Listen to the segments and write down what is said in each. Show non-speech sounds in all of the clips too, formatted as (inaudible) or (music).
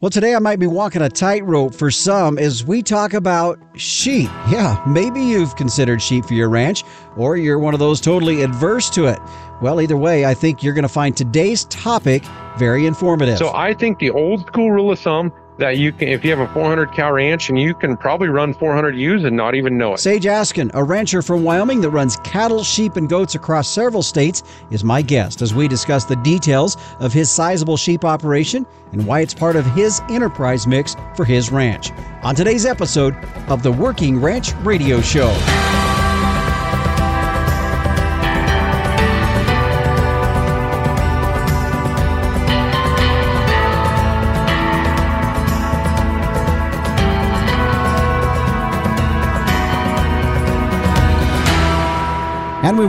Well, today I might be walking a tightrope for some as we talk about sheep. Yeah, maybe you've considered sheep for your ranch, or you're one of those totally adverse to it. Well, either way, I think you're going to find today's topic very informative. So I think the old school rule of thumb that you can, if you have a 400 cow ranch, and you can probably run 400 ewes and not even know it. Sage Askin, a rancher from Wyoming that runs cattle, sheep, and goats across several states, is my guest as we discuss the details of his sizable sheep operation and why it's part of his enterprise mix for his ranch. On today's episode of the Working Ranch Radio Show.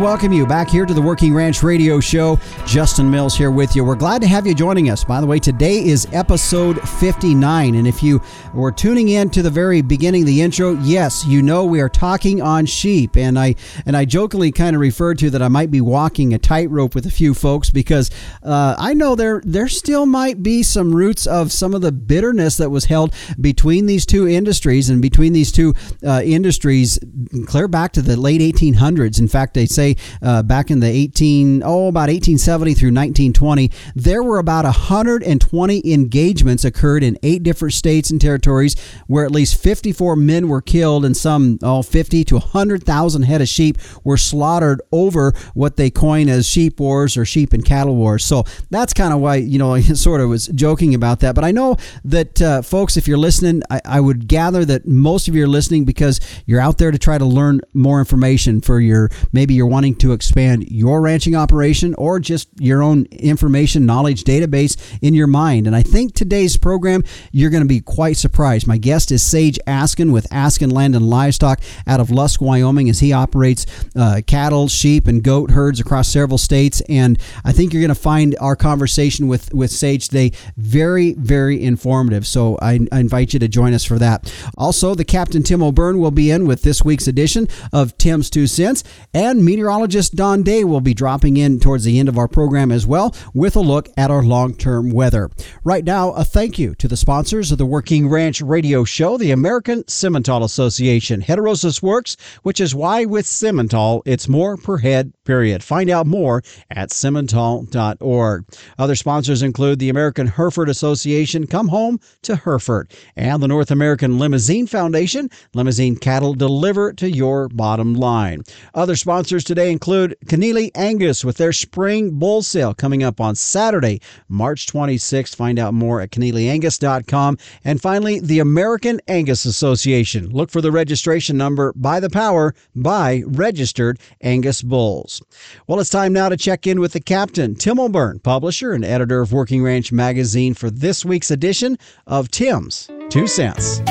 Welcome you back here to the Working Ranch Radio Show. Justin Mills here with you. We're glad to have you joining us. By the way, today is episode 59. And if you were tuning in to the very beginning, the intro, yes, you know we are talking on sheep. And I and I jokingly kind of referred to that I might be walking a tightrope with a few folks because uh, I know there there still might be some roots of some of the bitterness that was held between these two industries and between these two uh, industries clear back to the late 1800s. In fact, they say uh, back in the 18 oh about 1870 through 1920 there were about 120 engagements occurred in eight different states and territories where at least 54 men were killed and some oh 50 to 100,000 head of sheep were slaughtered over what they coin as sheep wars or sheep and cattle wars. So that's kind of why you know (laughs) I sort of was joking about that. But I know that uh, folks if you're listening I, I would gather that most of you are listening because you're out there to try to learn more information for your maybe maybe you're wanting to expand your ranching operation or just your own information knowledge database in your mind. And I think today's program, you're going to be quite surprised. My guest is Sage Askin with Askin Land and Livestock out of Lusk, Wyoming, as he operates uh, cattle, sheep, and goat herds across several states. And I think you're going to find our conversation with, with Sage today very, very informative. So I, I invite you to join us for that. Also, the Captain Tim O'Byrne will be in with this week's edition of Tim's Two Cents. And meteorologist Don Day will be dropping in towards the end of our program as well with a look at our long term weather. Right now, a thank you to the sponsors of the Working Ranch Radio Show, the American Simmental Association. Heterosis works, which is why with Simmental, it's more per head, period. Find out more at simmental.org. Other sponsors include the American Hereford Association, Come Home to Hereford, and the North American Limousin Foundation, Limousin Cattle Deliver to Your Bottom Line. Other sponsors sponsors include Connealy Angus with their spring bull sale coming up on Saturday, March 26th. Find out more at ConnealyAngus.com. And finally, the American Angus Association. Look for the registration number by the power by registered Angus bulls. Well, it's time now to check in with the captain, Tim O'Byrne, publisher and editor of Working Ranch Magazine, for this week's edition of Tim's Two Cents.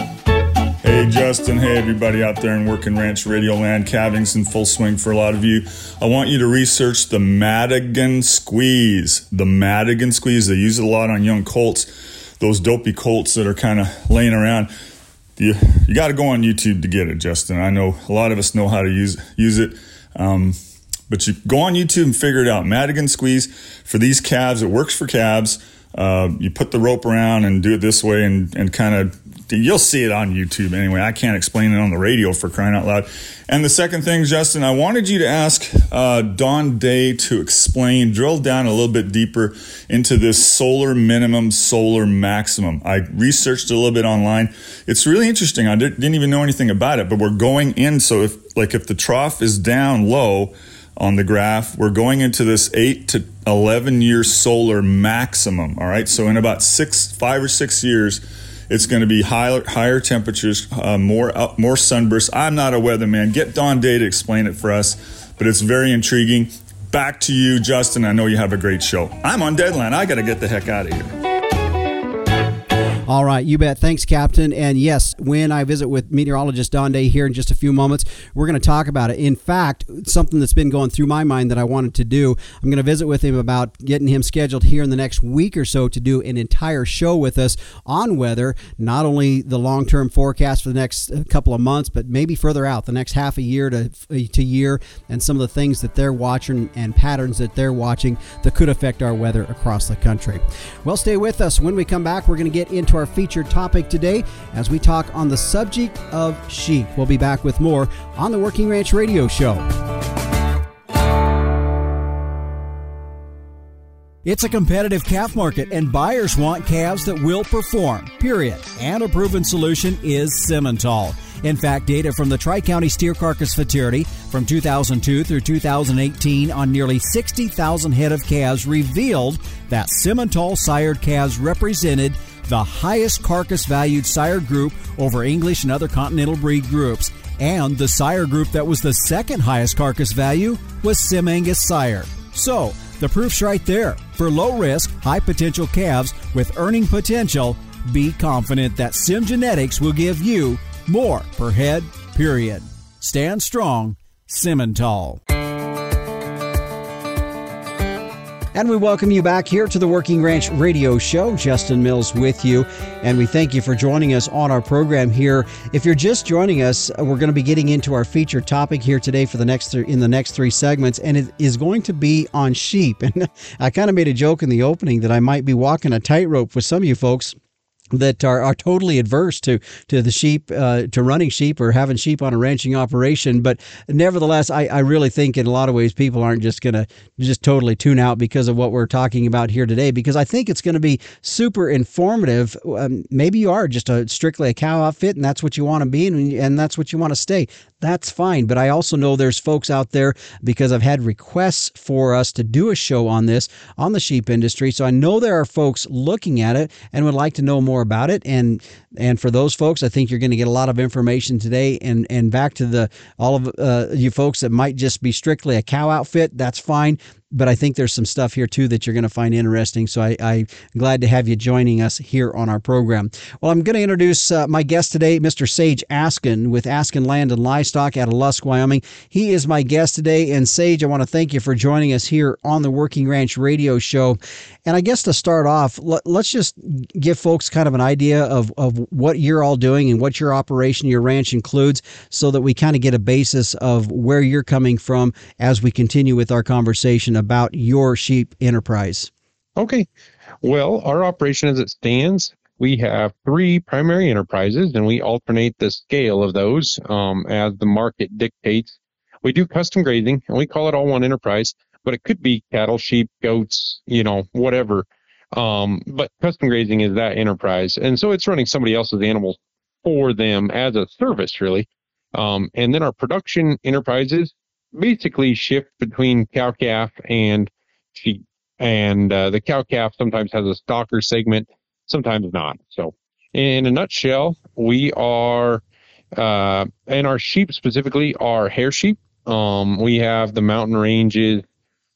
Hey, Justin. Hey, everybody out there in Working Ranch Radio Land. Calving's in full swing for a lot of you. I want you to research the Madigan Squeeze. The Madigan Squeeze. They use it a lot on young colts, those dopey colts that are kind of laying around. You, you got to go on YouTube to get it, Justin. I know a lot of us know how to use, use it. Um, but you go on YouTube and figure it out. Madigan Squeeze for these calves. It works for calves. Uh, you put the rope around and do it this way and, and kind of you'll see it on YouTube anyway. I can't explain it on the radio for crying out loud. And the second thing, Justin, I wanted you to ask uh, Don Day to explain, drill down a little bit deeper into this solar minimum, solar maximum. I researched a little bit online. It's really interesting. I didn't even know anything about it, but we're going in. So if like if the trough is down low on the graph, we're going into this eight to 11 year solar maximum. All right. So in about six, five or six years, it's going to be higher, higher temperatures, uh, more uh, more sunbursts. I'm not a weatherman. Get Don Day to explain it for us, but it's very intriguing. Back to you, Justin. I know you have a great show. I'm on deadline. I got to get the heck out of here. All right, you bet. Thanks, Captain. And yes, when I visit with meteorologist Don Day here in just a few moments, we're going to talk about it. In fact, something that's been going through my mind that I wanted to do, I'm going to visit with him about getting him scheduled here in the next week or so to do an entire show with us on weather, not only the long term forecast for the next uh, couple of months, but maybe further out, the next half a year to, to year, and some of the things that they're watching and patterns that they're watching that could affect our weather across the country. Well, stay with us. When we come back, we're going to get into our featured topic today as we talk on the subject of sheep. We'll be back with more on the Working Ranch Radio Show. It's a competitive calf market, and buyers want calves that will perform, period. And a proven solution is Simmental. In fact, data from the Tri County Steer Carcass Futurity from 2002 through 2018 on nearly 60,000 head of calves revealed that Simmental sired calves represented the highest carcass valued sire group over English and other continental breed groups. And the sire group that was the second highest carcass value was Sim Angus sire. So, the proof's right there. For low risk, high potential calves with earning potential, be confident that Sim Genetics will give you more per head, period. Stand strong, Simmental. And we welcome you back here to the Working Ranch Radio Show. Justin Mills with you, and we thank you for joining us on our program here. If you're just joining us, we're going to be getting into our featured topic here today for the next th- in the next three segments, and it is going to be on sheep. (laughs) And I kind of made a joke in the opening that I might be walking a tightrope with some of you folks that are, are totally adverse to to the sheep uh, to running sheep or having sheep on a ranching operation. But nevertheless I, I really think in a lot of ways people aren't just to just totally tune out because of what we're talking about here today because I think it's going to be super informative. Um, maybe you are just a strictly a cow outfit and that's what you want to be and, and that's what you want to stay that's fine. But I also know there's folks out there because I've had requests for us to do a show on this on the sheep industry. So I know there are folks looking at it and would like to know more about it. And and for those folks, I think you're going to get a lot of information today. And and back to the all of uh, you folks that might just be strictly a cow outfit, that's fine but I think there's some stuff here too that you're going to find interesting. So I, am glad to have you joining us here on our program. Well, I'm going to introduce uh, my guest today, Mr. Sage Askin with Askin Land and Livestock out of Lusk, Wyoming. He is my guest today. And Sage, I want to thank you for joining us here on the Working Ranch Radio Show. And I guess to start off, let, us just give folks kind of an idea of, of what you're all doing and what your operation, your ranch includes, so that we kind of get a basis of where you're coming from as we continue with our conversation about your sheep enterprise. Okay. Well, our operation as it stands, we have three primary enterprises and we alternate the scale of those um, as the market dictates. We do custom grazing and we call it all one enterprise, but it could be cattle, sheep, goats, you know, whatever. Um, but custom grazing is that enterprise. And so it's running somebody else's animals for them as a service, really. Um, and then our production enterprises, basically shift between cow calf and sheep. And uh, the cow calf sometimes has a stocker segment, sometimes not. So, in a nutshell, we are, uh, and our sheep specifically are hair sheep. Um, we have the mountain ranges,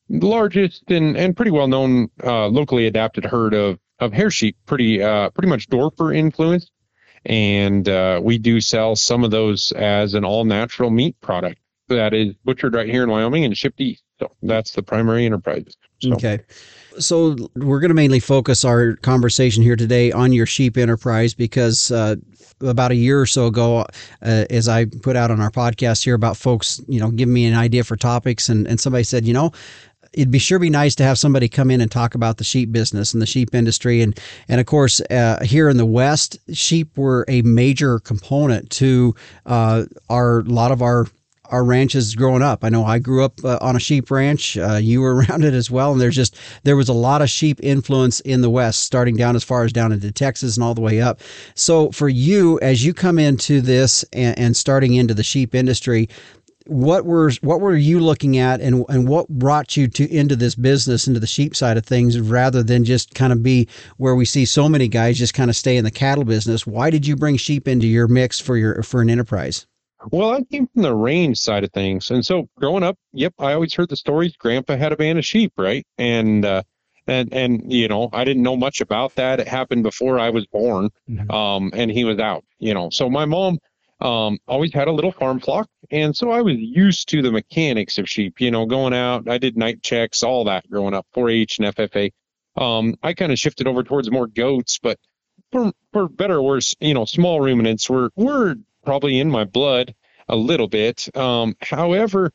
largest and, and pretty well known uh, locally adapted herd of, of hair sheep, pretty uh, pretty much Dorper influenced. And uh, we do sell some of those as an all natural meat product that is butchered right here in Wyoming and shipped east. So that's the primary enterprise. So. Okay. So we're going to mainly focus our conversation here today on your sheep enterprise because uh, about a year or so ago, uh, as I put out on our podcast here about folks, you know, giving me an idea for topics, and, and somebody said, you know, it'd be sure be nice to have somebody come in and talk about the sheep business and the sheep industry and and of course uh, here in the west sheep were a major component to uh, our a lot of our our ranches growing up. I know I grew up uh, on a sheep ranch. Uh, you were (laughs) around it as well, and there's just there was a lot of sheep influence in the West, starting down as far as down into Texas and all the way up. So for you, as you come into this and, and starting into the sheep industry, what were what were you looking at and and what brought you to into this business into the sheep side of things rather than just kind of be where we see so many guys just kind of stay in the cattle business why did you bring sheep into your mix for your for an enterprise well, I came from the range side of things. And so growing up, yep, I always heard the stories. Grandpa had a band of sheep, right? And, uh, and, and, you know, I didn't know much about that. It happened before I was born. Mm-hmm. Um, and he was out, you know, so my mom, um, always had a little farm flock. And so I was used to the mechanics of sheep, you know, going out. I did night checks, all that growing up, 4 H and FFA. Um, I kind of shifted over towards more goats, but for, for better or worse, you know, small ruminants were, were probably in my blood a little bit. Um, however,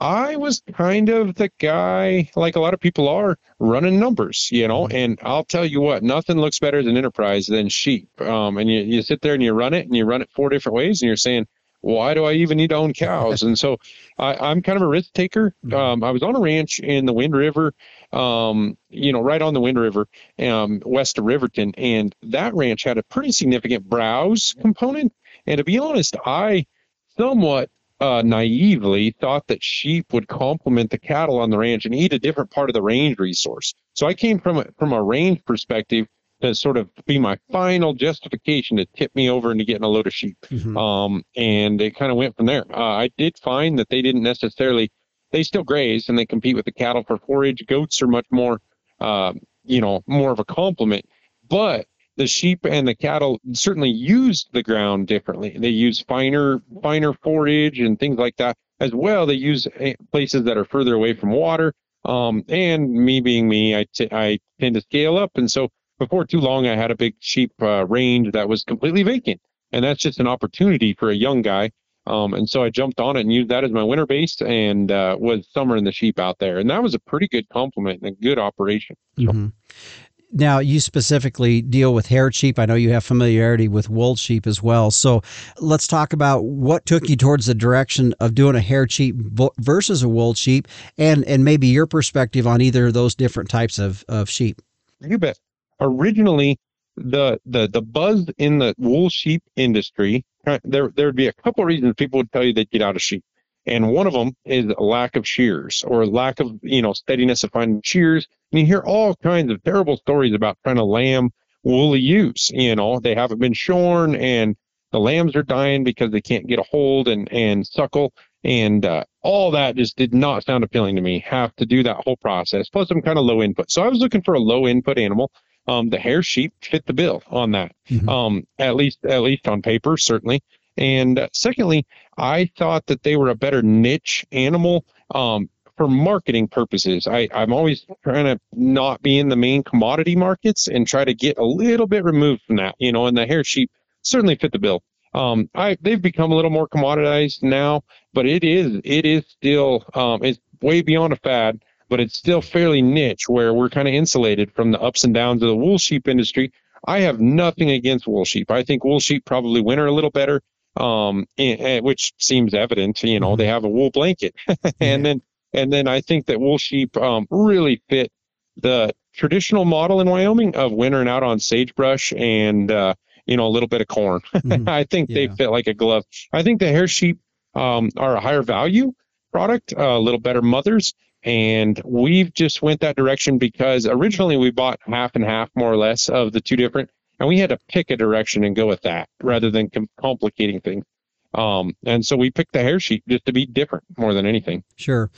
I was kind of the guy, like a lot of people are, running numbers, you know. Mm-hmm. And I'll tell you what, nothing looks better than enterprise than sheep. Um, and you, you sit there and you run it, and you run it four different ways, and you're saying, why do I even need to own cows? and so I, am kind of a risk taker. Mm-hmm. Um, I was on a ranch in the Wind River, um, you know, right on the Wind River, um, west of Riverton, and that ranch had a pretty significant browse component. And to be honest, I somewhat uh, naively thought that sheep would complement the cattle on the ranch and eat a different part of the range resource. So I came from a, from a range perspective to sort of be my final justification to tip me over into getting a load of sheep. Mm-hmm. Um, and it kind of went from there. Uh, I did find that they didn't necessarily, they still graze and they compete with the cattle for forage. Goats are much more, uh, you know, more of a complement. But the sheep and the cattle certainly use the ground differently. They use finer finer forage and things like that as well. They use eh, places that are further away from water. Um, and me being me, I, t- I tend to scale up. And so before too long, I had a big sheep uh, range that was completely vacant. And that's just an opportunity for a young guy. Um, and so I jumped on it and used that as my winter base and uh, was summering the sheep out there. And that was a pretty good compliment and a good operation. So. Mm-hmm. Now, you specifically deal with hair sheep. I know you have familiarity with wool sheep as well. So let's talk about what took you towards the direction of doing a hair sheep versus a wool sheep and, and maybe your perspective on either of those different types of, of sheep. You bet. Originally, the, the, the buzz in the wool sheep industry, there, there would be a couple reasons people would tell you they'd get out of sheep. And one of them is a lack of shears or lack of, you know, steadiness of finding shears. And you hear all kinds of terrible stories about trying to lamb woolly ewes. You know, they haven't been shorn and the lambs are dying because they can't get a hold and, and suckle. And uh, all that just did not sound appealing to me. Have to do that whole process. Plus, I'm kind of low input. So I was looking for a low input animal. Um, the hair sheep fit the bill on that. Mm-hmm. Um, at least, at least on paper, certainly. And uh, secondly, I thought that they were a better niche animal um, for marketing purposes. I, I'm always trying to not be in the main commodity markets and try to get a little bit removed from that, you know, and the hair sheep certainly fit the bill. Um, I, they've become a little more commoditized now, but it is, it is still, um, it's way beyond a fad, but it's still fairly niche where we're kind of insulated from the ups and downs of the wool sheep industry. I have nothing against wool sheep. I think wool sheep probably winter a little better um, and, and, which seems evident. You know, mm-hmm. they have a wool blanket, (laughs) and yeah. then and then I think that wool sheep um, really fit the traditional model in Wyoming of wintering out on sagebrush and uh, you know a little bit of corn. (laughs) Mm-hmm. I think yeah. they fit like a glove. I think the hair sheep um, are a higher value product, uh, a little better mothers, and we've just went that direction because originally we bought half and half more or less of the two different and we had to pick a direction and go with that rather than com- complicating things. Um, and so we picked the hair sheep just to be different more than anything. Sure.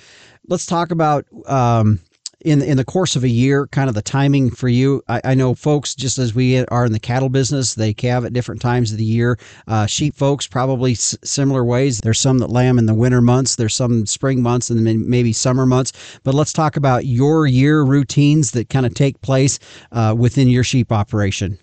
Let's talk about um, in in the course of a year, kind of the timing for you. I, I, know folks, just as we are in the cattle business, they calve at different times of the year. Uh, sheep folks probably s- similar ways. There's some that lamb in the winter months. There's some spring months and then maybe summer months. But let's talk about your year routines that kind of take place uh, within your sheep operation.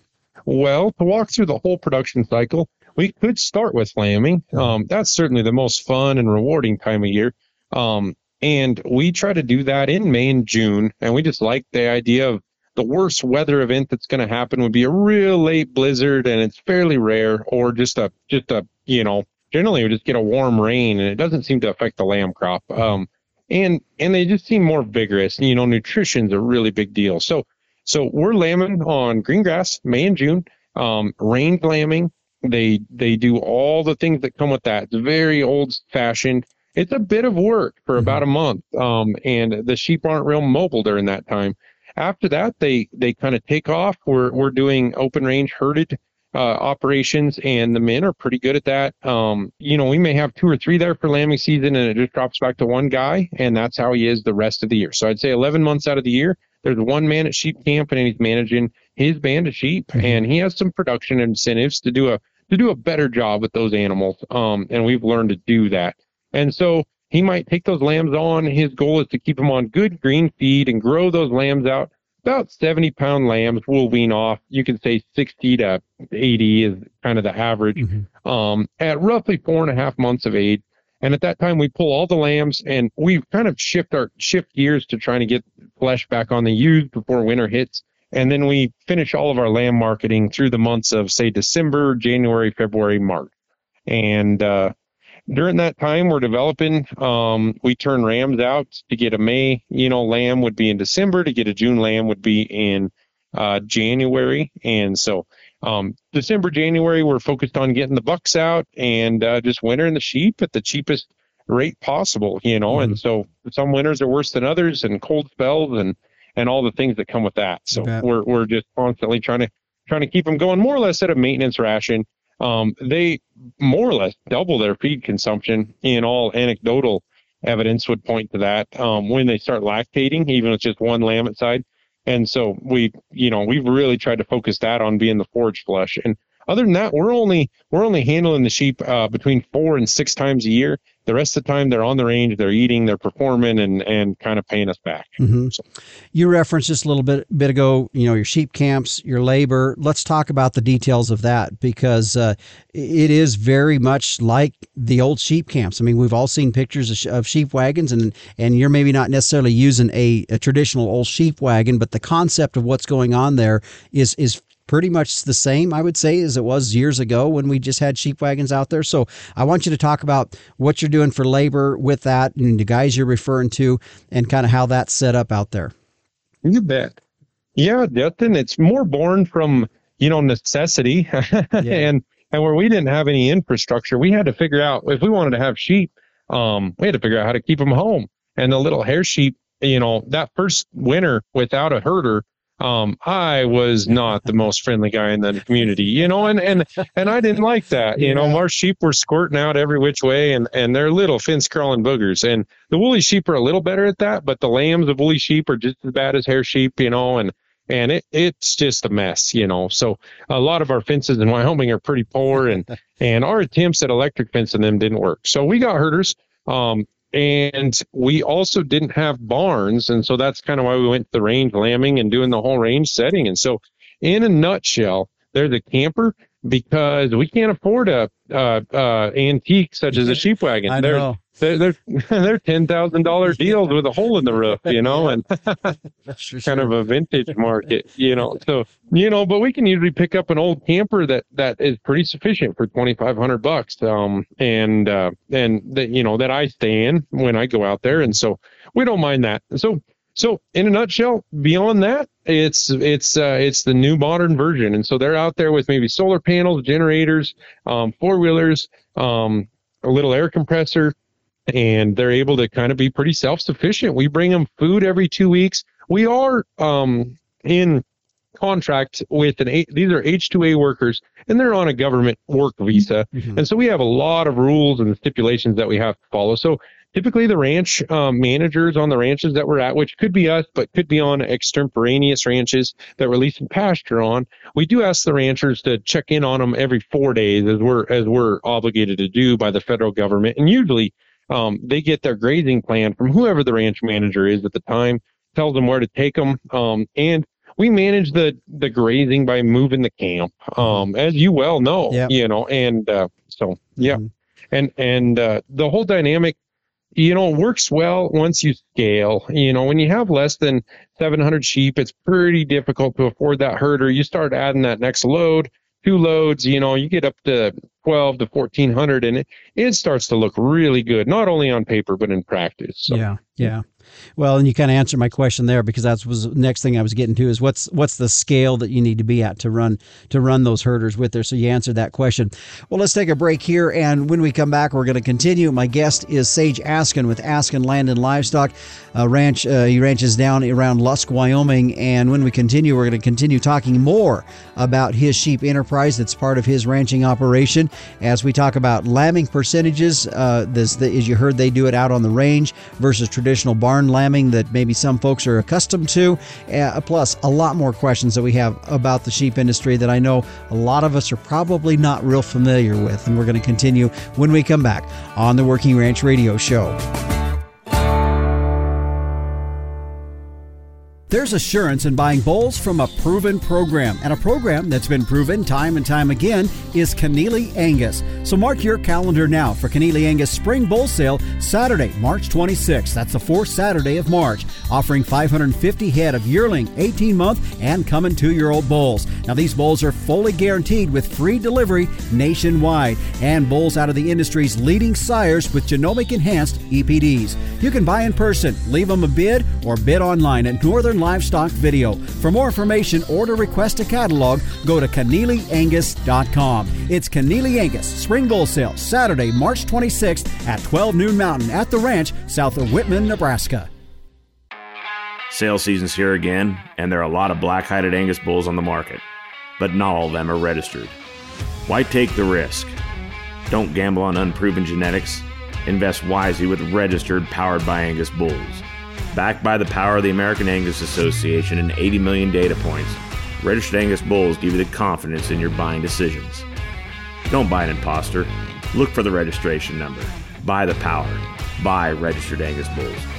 Well, to walk through the whole production cycle, we could start with lambing. Um, that's certainly the most fun and rewarding time of year. Um, and we try to do that in May and June. And we just like the idea of the worst weather event that's going to happen would be a real late blizzard, and it's fairly rare, or just a just a you know generally we just get a warm rain, and it doesn't seem to affect the lamb crop. Um, and and they just seem more vigorous. You know, nutrition's a really big deal. So so we're lambing on green grass, May and June. Um, range lambing. They they do all the things that come with that. It's very old fashioned. It's a bit of work for mm-hmm. about a month. Um, and the sheep aren't real mobile during that time. After that, they they kind of take off. We're we're doing open range herded uh, operations, and the men are pretty good at that. Um, you know, we may have two or three there for lambing season, and it just drops back to one guy, and that's how he is the rest of the year. So I'd say 11 months out of the year, there's one man at sheep camp and he's managing his band of sheep mm-hmm. and he has some production incentives to do a to do a better job with those animals. Um, and we've learned to do that. And so he might take those lambs on. His goal is to keep them on good green feed and grow those lambs out. About 70 pound lambs will wean off. You can say 60 to 80 is kind of the average. Mm-hmm. Um, at roughly four and a half months of age, And at that time, we pull all the lambs and we kind of shift our shift gears to trying to get flesh back on the ewes before winter hits. And then we finish all of our lamb marketing through the months of say December, January, February, March. And uh, during that time, we're developing. Um, we turn rams out to get a May, you know, lamb would be in December. To get a June lamb would be in uh, January. And so um, December, January, we're focused on getting the bucks out and uh, just wintering the sheep at the cheapest rate possible, you know. Mm-hmm. And so some winters are worse than others, and cold spells and and all the things that come with that. So we're we're just constantly trying to trying to keep them going more or less at a maintenance ration. Um, they more or less double their feed consumption in all anecdotal evidence would point to that um, when they start lactating, even with just one lamb at side. And so we, you know, we've really tried to focus that on being the forage flush. And other than that, we're only we're only handling the sheep uh, between four and six times a year. The rest of the time, they're on the range, they're eating, they're performing, and and kind of paying us back. Mm-hmm. So. You referenced just a little bit bit ago, you know, your sheep camps, your labor. Let's talk about the details of that because uh, it is very much like the old sheep camps. I mean, we've all seen pictures of, of sheep wagons, and and you're maybe not necessarily using a, a traditional old sheep wagon, but the concept of what's going on there is is pretty much the same, I would say, as it was years ago when we just had sheep wagons out there. So I want you to talk about what you're doing for labor with that and the guys you're referring to and kind of how that's set up out there. You bet. Yeah, Justin, it's more born from, you know, necessity (laughs) yeah. and and where we didn't have any infrastructure, we had to figure out if we wanted to have sheep, um, we had to figure out how to keep them home. And the little hair sheep, you know, that first winter without a herder, um, I was not the most friendly guy in the community, you know, and and and I didn't like that. You yeah. know, our sheep were squirting out every which way, and and they're little fence crawling boogers. And the woolly sheep are a little better at that, but the lambs of woolly sheep are just as bad as hair sheep, you know, and and it it's just a mess, you know. So a lot of our fences in Wyoming are pretty poor, and (laughs) and our attempts at electric fencing them didn't work. So we got herders. Um, and we also didn't have barns and so that's kind of why we went to the range lambing and doing the whole range setting and so in a nutshell there's a camper because we can't afford a uh, uh, antique such as a sheep wagon. I they're, know. They're they're, (laughs) they're ten thousand dollar (laughs) deals with a hole in the roof, you know, and (laughs) kind of a vintage market, you know. So you know, but we can usually pick up an old camper that that is pretty sufficient for twenty five hundred bucks, um, and uh, and that you know that I stay in when I go out there, and so we don't mind that. So so in a nutshell, beyond that, it's it's uh, it's the new modern version, and so they're out there with maybe solar panels, generators, um, four wheelers, um, a little air compressor, and they're able to kind of be pretty self sufficient. We bring them food every two weeks. We are um, in contract with an these are H2A workers and they're on a government work visa. Mm-hmm. And so we have a lot of rules and stipulations that we have to follow. So typically the ranch um, managers on the ranches that we're at, which could be us, but could be on extemporaneous ranches that we're leasing pasture on. We do ask the ranchers to check in on them every four days, as we're as we're obligated to do by the federal government. And usually, um, they get their grazing plan from whoever the ranch manager is at the time, tells them where to take them, um, and we manage the the grazing by moving the camp, um, as you well know, yep. you know, and uh, so yeah, mm-hmm. and and uh, the whole dynamic you know, works well once you scale. You know, when you have less than 700 sheep, it's pretty difficult to afford that herder. You start adding that next load, two loads, you know, you get up to 12 to 1400 and it, it starts to look really good, not only on paper, but in practice. So. Yeah. Yeah. Well, and you kind of answered my question there because that was the next thing I was getting to is what's what's the scale that you need to be at to run to run those herders with there. So you answered that question. Well, let's take a break here, and when we come back, we're going to continue. My guest is Sage Askin with Askin Land and Livestock Ranch. Uh, he ranches down around Lusk, Wyoming, and when we continue, we're going to continue talking more about his sheep enterprise that's part of his ranching operation. As we talk about lambing percentages, uh, this the, as you heard, they do it out on the range versus traditional barn barn lambing that maybe some folks are accustomed to. Uh, plus, a lot more questions that we have about the sheep industry that I know a lot of us are probably not real familiar with. And we're going to continue when we come back on the Working Ranch Radio Show. There's assurance in buying bulls from a proven program, and a program that's been proven time and time again is Connealy Angus. So mark your calendar now for Connealy Angus Spring Bull Sale Saturday, March 26th. That's the fourth Saturday of March, offering 550 head of yearling, 18 month, and coming two year old bulls. Now, these bulls are fully guaranteed with free delivery nationwide and bulls out of the industry's leading sires with genomic enhanced EPDs. You can buy in person, leave them a bid, or bid online at Northern Livestock Video. For more information or to request a catalog, go to ConnealyAngus.com. It's Connealy Angus Spring Bull Sale, Saturday, March 26th at 12 noon Mountain at the ranch south of Whitman, Nebraska. Sale season's here again, and there are a lot of black hided Angus bulls on the market, but not all of them are registered. Why take the risk? Don't gamble on unproven genetics. Invest wisely with registered, powered by Angus bulls. Backed by the power of the American Angus Association and 80 million data points, registered Angus bulls give you the confidence in your buying decisions. Don't buy an imposter. Look for the registration number. Buy the power. Buy registered Angus bulls.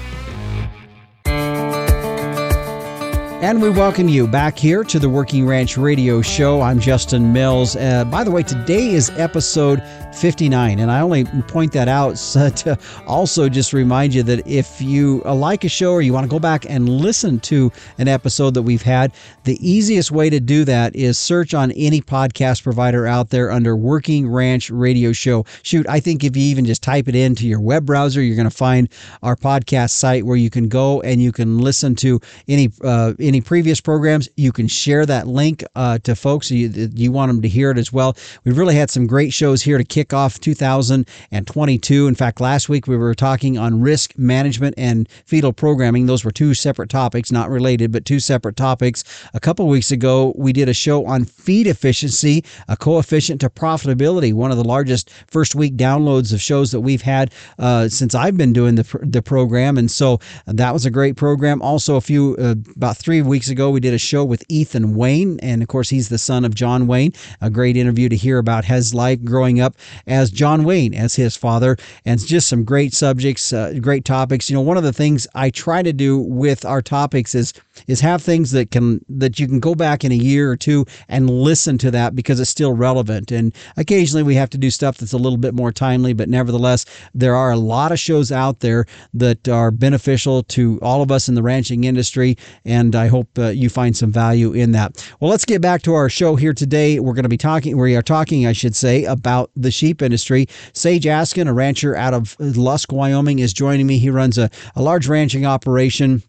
And we welcome you back here to the Working Ranch Radio Show. I'm Justin Mills. Uh, by the way, today is episode 59. And I only point that out (laughs) to also just remind you that if you uh, like a show or you want to go back and listen to an episode that we've had, the easiest way to do that is search on any podcast provider out there under Working Ranch Radio Show. Shoot, I think if you even just type it into your web browser, you're going to find our podcast site where you can go and you can listen to any uh, any previous programs. You can share that link uh, to folks you, you want them to hear it as well. We've really had some great shows here to kick off 2022. In fact, last week we were talking on risk management and fetal programming. Those were two separate topics, not related, but two separate topics. A couple weeks ago, we did a show on feed efficiency, a coefficient to profitability, one of the largest first week downloads of shows that we've had uh, since I've been doing the, the program. And so that was a great program. Also, a few, uh, about three weeks ago, we did a show with Ethan Wayne. And of course, he's the son of John Wayne. A great interview to hear about his life growing up as John Wayne as his father, and just some great subjects, uh, great topics. You know, one of the things I try to do with our topics is is have things that can that you can go back in a year or two and listen to that because it's still relevant. And occasionally we have to do stuff that's a little bit more timely, but nevertheless, there are a lot of shows out there that are beneficial to all of us in the ranching industry, and I hope uh, you find some value in that. Well, let's get back to our show here today. We're going to be talking. We are talking, I should say, about the sheep industry. Sage Askin, a rancher out of Lusk, Wyoming, is joining me. He runs a, a large ranching operation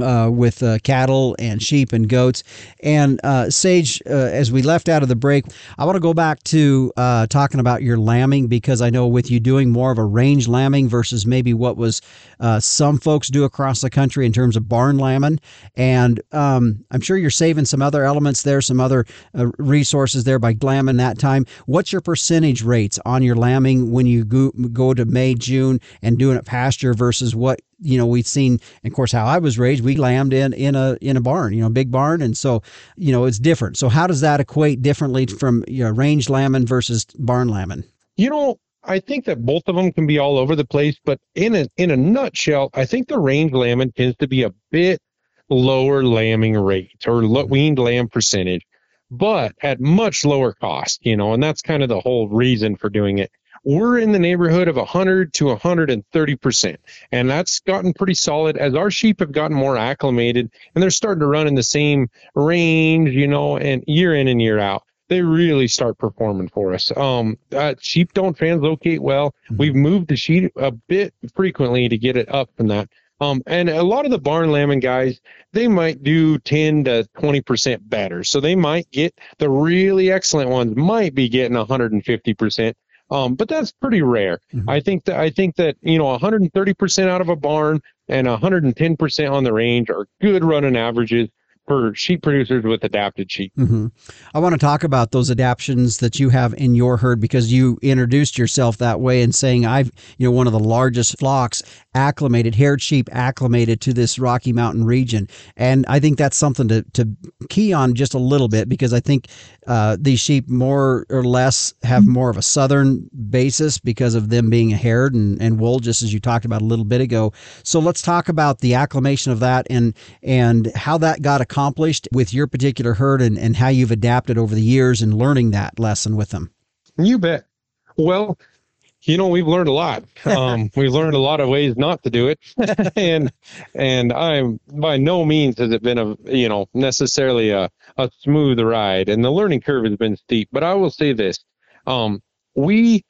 uh, with uh, cattle and sheep and goats. And uh, Sage, uh, as we left out of the break, I want to go back to uh, talking about your lambing because I know with you doing more of a range lambing versus maybe what was uh, some folks do across the country in terms of barn lambing. And um, I'm sure you're saving some other elements there, some other resources there by lambing that time. What's your percentage rates on your lambing when you go, go to May, June and doing it pasture versus what you know we've seen of course how i was raised we lambed in in a in a barn you know big barn. And so you know it's different. So how does that equate differently from you know range lambing versus barn lambing you know i think that both of them can be all over the place but in a in a nutshell i think the range lambing tends to be a bit lower lambing rate or mm-hmm. weaned lamb percentage but at much lower cost you know and that's kind of the whole reason for doing it we're in the neighborhood of 100 to 130 percent, and that's gotten pretty solid as our sheep have gotten more acclimated and they're starting to run in the same range, you know, and year in and year out. They really start performing for us. Um, uh, sheep don't translocate well. Mm-hmm. We've moved the sheep a bit frequently to get it up from that. Um, and a lot of the barn lambing guys, they might do 10 to 20% better. So they might get the really excellent ones might be getting 150%. Um, but that's pretty rare. Mm-hmm. I think that I think that you know 130% out of a barn and 110% on the range are good running averages. For sheep producers with adapted sheep. Mm-hmm. I want to talk about those adaptations that you have in your herd because you introduced yourself that way and saying I've you know one of the largest flocks acclimated haired sheep acclimated to this Rocky Mountain region, and I think that's something to to key on just a little bit because I think uh, these sheep more or less have more of a southern basis because of them being haired and, and wool, just as you talked about a little bit ago. So let's talk about the acclimation of that and and how that got accomplished with your particular herd and, and how you've adapted over the years and learning that lesson with them. You bet. Well, you know we've learned a lot um, (laughs) we've learned a lot of ways not to do it (laughs) and and i'm by no means has it been a you know necessarily a, a smooth ride and the learning curve has been steep but i will say this um, we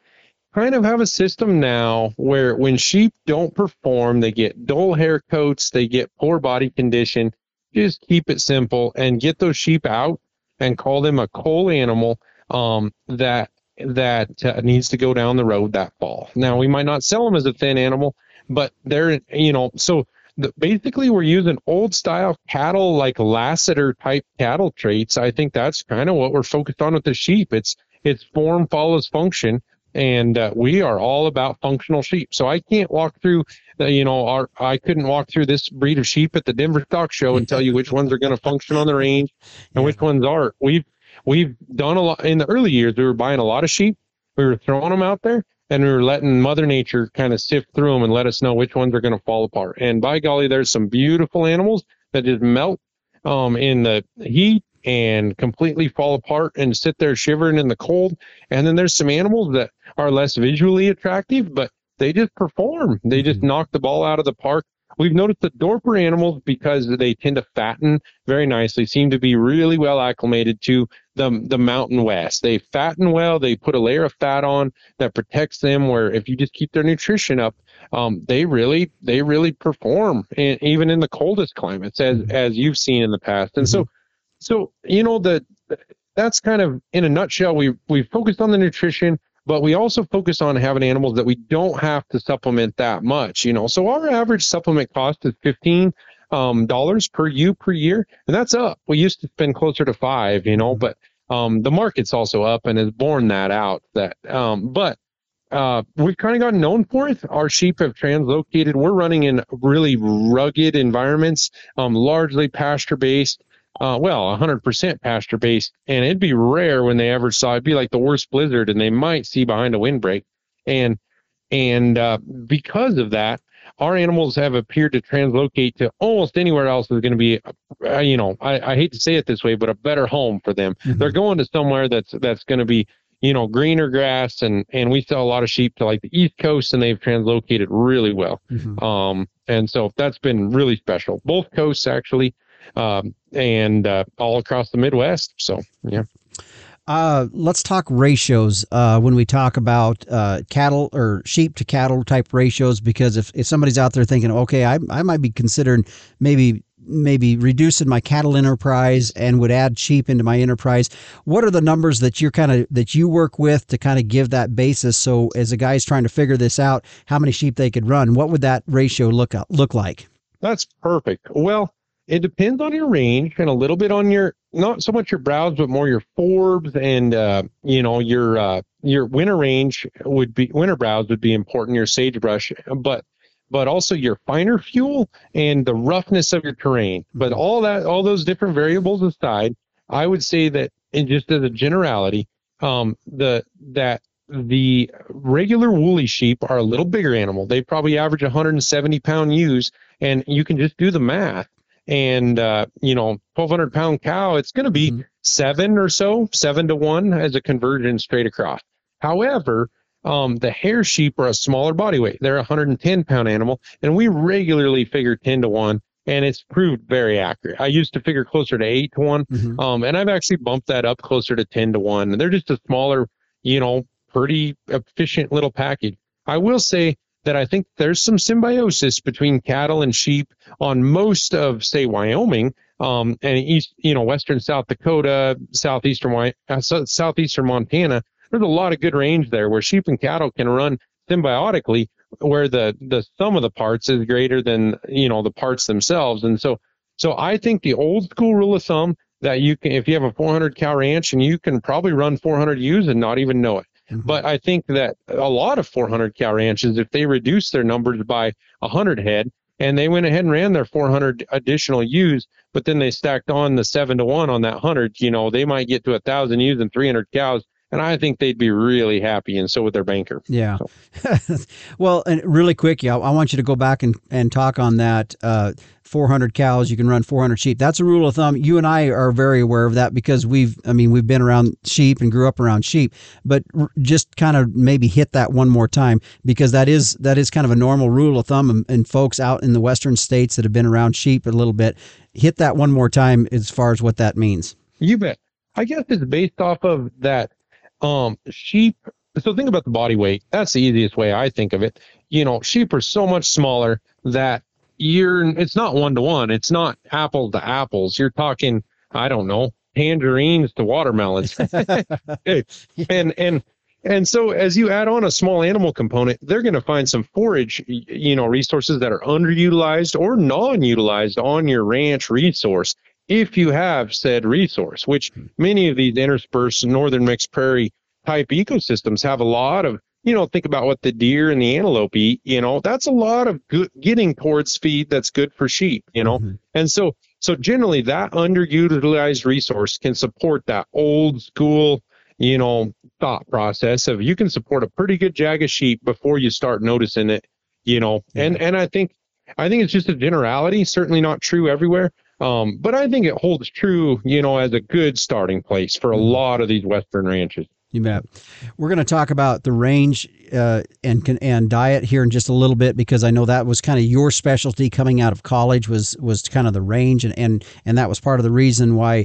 kind of have a system now where when sheep don't perform they get dull hair coats they get poor body condition just keep it simple and get those sheep out and call them a cull animal um, that that uh, needs to go down the road that fall. Now we might not sell them as a thin animal, but they're you know so the, basically we're using old style cattle like Lasater type cattle traits. I think that's kind of what we're focused on with the sheep. It's it's form follows function. And uh, we are all about functional sheep. So I can't walk through, you know, our I couldn't walk through this breed of sheep at the Denver Stock Show and tell you which ones are going to function on the range and which ones aren't. We've we've done a lot in the early years. We were buying a lot of sheep. We were throwing them out there and we were letting Mother Nature kind of sift through them and let us know which ones are going to fall apart. And by golly, there's some beautiful animals that just melt um, in the heat and completely fall apart and sit there shivering in the cold. And then there's some animals that are less visually attractive, but they just perform. They just mm-hmm. knock the ball out of the park. We've noticed the Dorper animals, because they tend to fatten very nicely, seem to be really well acclimated to the, the Mountain West. They fatten well. They put a layer of fat on that protects them. Where if you just keep their nutrition up, um, they really they really perform, in, even in the coldest climates, as mm-hmm. as you've seen in the past. And mm-hmm. so, so you know the that's kind of in a nutshell. We we focused on the nutrition but we also focus on having animals that we don't have to supplement that much, you know. So our average supplement cost is fifteen um, dollars per ewe per year, and that's up. We used to spend closer to five, you know, but um, the market's also up and has borne that out. That, um, but uh, we've kind of gotten known for it. Our sheep have translocated. We're running in really rugged environments, um, largely pasture based uh, well, 100% pasture based, and it'd be rare when they ever saw. It'd be like the worst blizzard, and they might see behind a windbreak, and and uh, because of that, our animals have appeared to translocate to almost anywhere else is going to be, uh, you know, I, I, hate to say it this way, but a better home for them. Mm-hmm. They're going to somewhere that's that's going to be, you know, greener grass, and and we sell a lot of sheep to like the East Coast, and they've translocated really well. Mm-hmm. Um, and so that's been really special. Both coasts actually um, and uh, all across the Midwest. So, yeah. Uh, let's talk ratios uh, when we talk about uh, cattle or sheep to cattle type ratios. Because if, if somebody's out there thinking, okay, I, I might be considering maybe maybe reducing my cattle enterprise and would add sheep into my enterprise what are the numbers that you're kind of that you work with to kind of give that basis so as a guy's trying to figure this out how many sheep they could run what would that ratio look look like that's perfect well it depends on your range and a little bit on your not so much your browse but more your forbs and uh, you know your uh, your winter range would be winter browse would be important your sagebrush but but also your finer fuel and the roughness of your terrain. But all that all those different variables aside i would say that and just as a generality um, the that the regular woolly sheep are a little bigger animal. They probably average 170 pound ewes and you can just do the math and uh, you know 1200 pound cow it's going to be mm-hmm. seven or so seven to one as a conversion straight across however um, the hair sheep are a smaller body weight they're a 110 pound animal and we regularly figure 10 to 1 and it's proved very accurate i used to figure closer to 8 to one mm-hmm. um, and i've actually bumped that up closer to 10 to 1 and they're just a smaller you know pretty efficient little package i will say that I think there's some symbiosis between cattle and sheep on most of, say, Wyoming um, and east, you know, western South Dakota, southeastern uh, southeastern Montana. There's a lot of good range there where sheep and cattle can run symbiotically, where the the sum of the parts is greater than you know the parts themselves, and so So I think the old school rule of thumb that you can, if you have a 400 cow ranch and you can probably run 400 ewes and not even know it. Mm-hmm. But I think that a lot of 400 cow ranches, if they reduce their numbers by 100 head and they went ahead and ran their 400 additional ewes, but then they stacked on the seven to one on that 100, you know, they might get to a thousand ewes and 300 cows and I think they'd be really happy, and so would their banker. Yeah. So. (laughs) well, and really quick, yeah, I want you to go back and, and talk on that. Uh, 400 cows, you can run 400 sheep. That's a rule of thumb. You and I are very aware of that because we've, I mean, we've been around sheep and grew up around sheep. But just kind of maybe hit that one more time because that is that is kind of a normal rule of thumb. And, and folks out in the western states that have been around sheep a little bit, hit that one more time as far as what that means. You bet. I guess it's based off of that um, sheep. So think about the body weight. That's the easiest way I think of it. You know, sheep are so much smaller that you're. It's not one to one. It's not apple to apples. You're talking. I don't know tangerines to watermelons. (laughs) (laughs) and and and so as you add on a small animal component, they're going to find some forage, you know, resources that are underutilized or non-utilized on your ranch resource if you have said resource, which many of these interspersed northern mixed prairie type ecosystems have a lot of, you know, think about what the deer and the antelope eat, you know, that's a lot of good getting towards feed that's good for sheep, you know. Mm-hmm. And so so generally that underutilized resource can support that old school, you know, thought process of you can support a pretty good jag of sheep before you start noticing it, you know. Yeah. And and I think I think it's just a generality, certainly not true everywhere, um, but I think it holds true, you know, as a good starting place for a mm-hmm. lot of these Western ranches. You bet. We're going to talk about the range uh, and and diet here in just a little bit because I know that was kind of your specialty coming out of college was was kind of the range and and and that was part of the reason why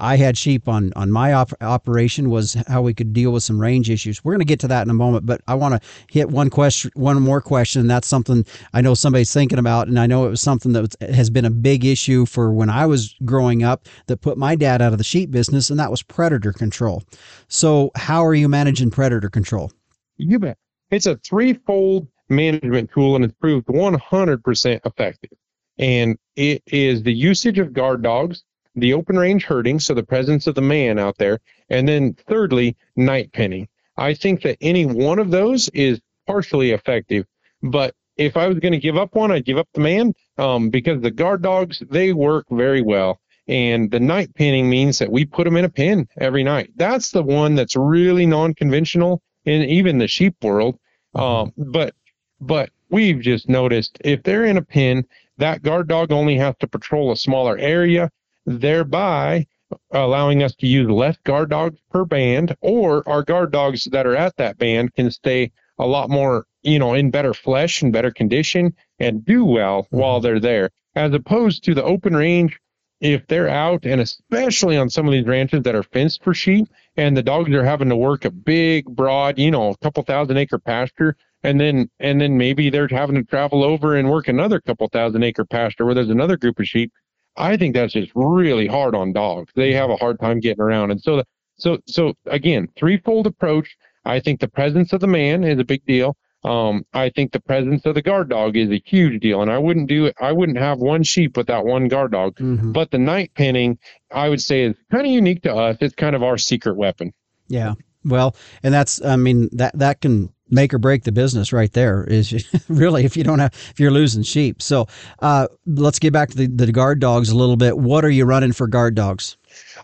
I had sheep on on my op- operation was how we could deal with some range issues. We're going to get to that in a moment, but I want to hit one question, one more question. That's something I know somebody's thinking about, and I know it was something that has been a big issue for when I was growing up that put my dad out of the sheep business, and that was predator control. So, how are you managing predator control? You bet. It's a threefold management tool, and it's proved 100% effective. And it is the usage of guard dogs the open range herding, so the presence of the man out there, and then thirdly, night penning. I think that any one of those is partially effective, but if I was going to give up one, I'd give up the man um, because the guard dogs they work very well, and the night penning means that we put them in a pen every night. That's the one that's really non-conventional in even the sheep world. Um, but but we've just noticed if they're in a pen, that guard dog only has to patrol a smaller area thereby allowing us to use less guard dogs per band, or our guard dogs that are at that band can stay a lot more, you know, in better flesh and better condition and do well mm-hmm. while they're there, as opposed to the open range. If they're out, and especially on some of these ranches that are fenced for sheep, and the dogs are having to work a big, broad, you know, a couple thousand acre pasture, and then and then maybe they're having to travel over and work another couple thousand acre pasture where there's another group of sheep I think that's just really hard on dogs. They have a hard time getting around. And so, so, so again, threefold approach. I think the presence of the man is a big deal. Um, I think the presence of the guard dog is a huge deal, and I wouldn't do it. I wouldn't have one sheep without one guard dog. Mm-hmm. But the night penning, I would say, is kind of unique to us. It's kind of our secret weapon. Yeah. Well, and that's, I mean, that that can make or break the business right there is (laughs) really if you don't have if you're losing sheep. So uh, let's get back to the, the guard dogs a little bit. What are you running for guard dogs?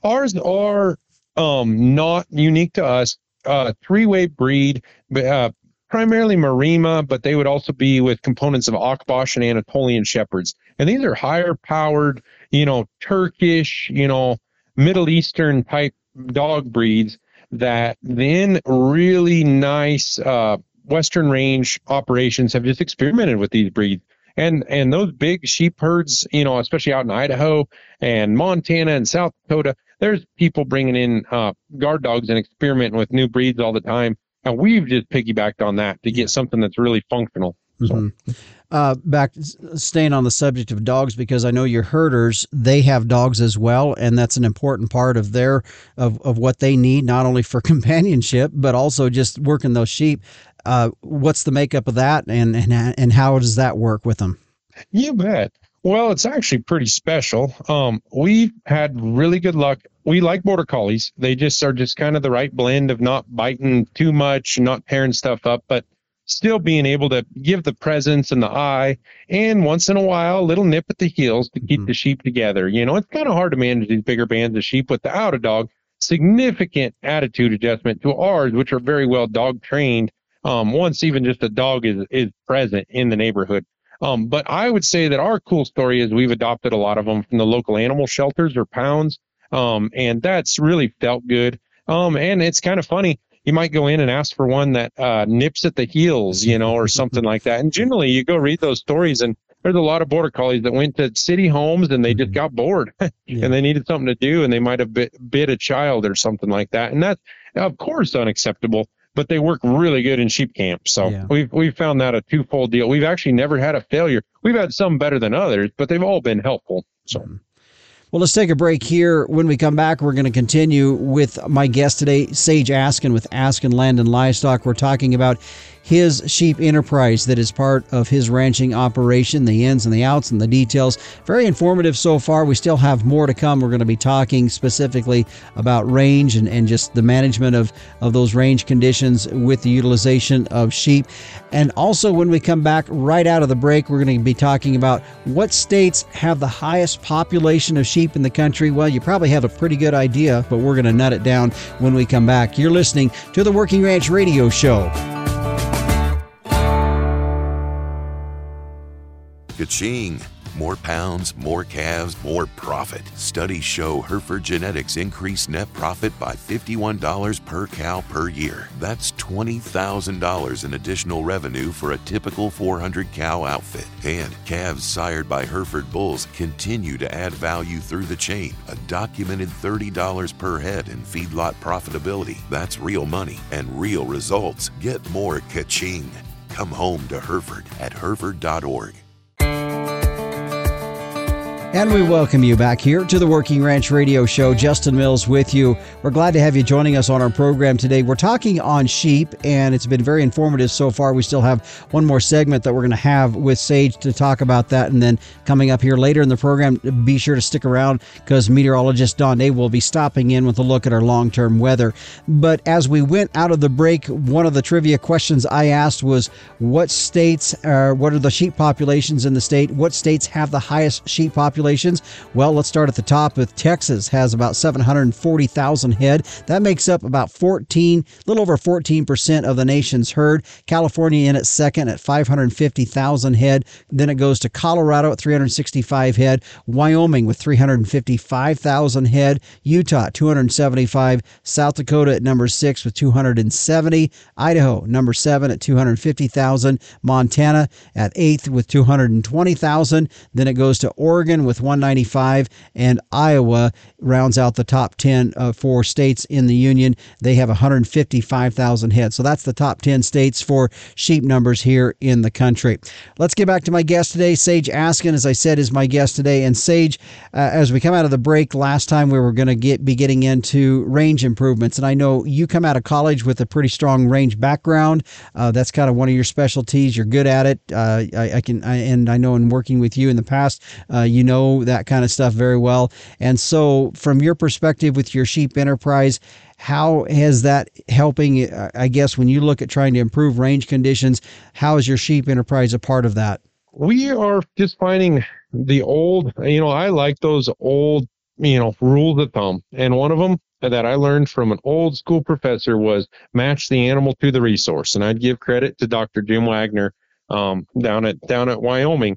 Ours are um, not unique to us. Uh, three way breed, uh, primarily Maremma, but they would also be with components of Akbash and Anatolian Shepherds. And these are higher powered, you know, Turkish, you know, Middle Eastern type dog breeds that then really nice uh, Western range operations have just experimented with these breeds. And and those big sheep herds, you know, especially out in Idaho and Montana and South Dakota, there's people bringing in uh, guard dogs and experimenting with new breeds all the time. And we've just piggybacked on that to get something that's really functional. Mm-hmm. Uh, back staying on the subject of dogs because I know your herders they have dogs as well and that's an important part of their of, of what they need not only for (laughs) companionship but also just working those sheep. Uh, what's the makeup of that and, and and how does that work with them? You bet. Well, it's actually pretty special. Um, we've had really good luck. We like border collies. They just are just kind of the right blend of not biting too much, not tearing stuff up, but still being able to give the presence and the eye, and once in a while, a little nip at the heels to keep mm-hmm. the sheep together. You know, it's kind of hard to manage these bigger bands of sheep without a dog. Significant attitude adjustment to ours, which are very well dog trained. Um, once even just a dog is is present in the neighborhood. Um, but I would say that our cool story is we've adopted a lot of them from the local animal shelters or pounds. Um, and that's really felt good. Um, and it's kind of funny you might go in and ask for one that uh, nips at the heels, you know, or something like that. And generally, you go read those stories, and there's a lot of border collies that went to city homes and they just mm-hmm. got bored (laughs) yeah. and they needed something to do, and they might have bit, bit a child or something like that. And that's, of course, unacceptable. But they work really good in sheep camp. So yeah. we've we've found that a twofold deal. We've actually never had a failure. We've had some better than others, but they've all been helpful. So. Mm-hmm. Well, let's take a break here. When we come back, we're going to continue with my guest today, Sage Askin with Askin Land and Livestock. We're talking about his sheep enterprise that is part of his ranching operation, the ins and the outs and the details. Very informative so far. We still have more to come. We're going to be talking specifically about range and, and just the management of, of those range conditions with the utilization of sheep. And also, when we come back right out of the break, we're going to be talking about what states have the highest population of sheep in the country. Well, you probably have a pretty good idea, but we're going to nut it down when we come back. You're listening to the Working Ranch Radio Show. Ka-ching! More pounds, more calves, more profit. Studies show Hereford Genetics increase net profit by $51 per cow per year. That's $20,000 in additional revenue for a typical 400 cow outfit. And calves sired by Hereford bulls continue to add value through the chain. A documented $30 per head in feedlot profitability. That's real money and real results. Get more ka-ching. Come home to Hereford at hereford.org. And we welcome you back here to the Working Ranch Radio Show. Justin Mills with you. We're glad to have you joining us on our program today. We're talking on sheep, and it's been very informative so far. We still have one more segment that we're going to have with Sage to talk about that. And then coming up here later in the program, be sure to stick around because meteorologist Don Day will be stopping in with a look at our long term weather. But as we went out of the break, one of the trivia questions I asked was what states are, what are the sheep populations in the state? What states have the highest sheep population? Populations? Well, let's start at the top with Texas has about 740,000 head. That makes up about 14, a little over 14% of the nation's herd. California in at second at 550,000 head. Then it goes to Colorado at 365 head, Wyoming with 355,000 head, Utah 275, South Dakota at number 6 with 270, Idaho number 7 at 250,000, Montana at 8th with 220,000. Then it goes to Oregon with 195, and Iowa rounds out the top 10 uh, for states in the union. They have 155,000 head. So that's the top 10 states for sheep numbers here in the country. Let's get back to my guest today. Sage Askin, as I said, is my guest today. And Sage, uh, as we come out of the break, last time we were going to get be getting into range improvements. And I know you come out of college with a pretty strong range background. Uh, that's kind of one of your specialties. You're good at it. Uh, I, I, can, I, and I know in working with you in the past, uh, you know know that kind of stuff very well. And so, from your perspective with your sheep enterprise, how has that helping? I guess when you look at trying to improve range conditions, how is your sheep enterprise a part of that? We are just finding the old, you know, I like those old, you know, rules of thumb. And one of them that I learned from an old school professor was match the animal to the resource. And I'd give credit to Dr. Jim Wagner um, down at down at Wyoming.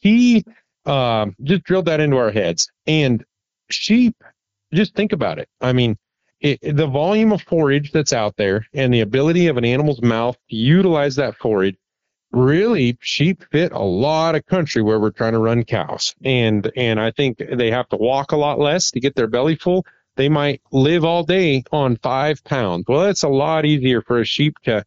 He um, just drilled that into our heads. And sheep, just think about it. I mean, it, the volume of forage that's out there and the ability of an animal's mouth to utilize that forage really sheep fit a lot of country where we're trying to run cows and and i think they have to walk a lot less to get their belly full they might live all day on five pounds well it's a lot easier for a sheep to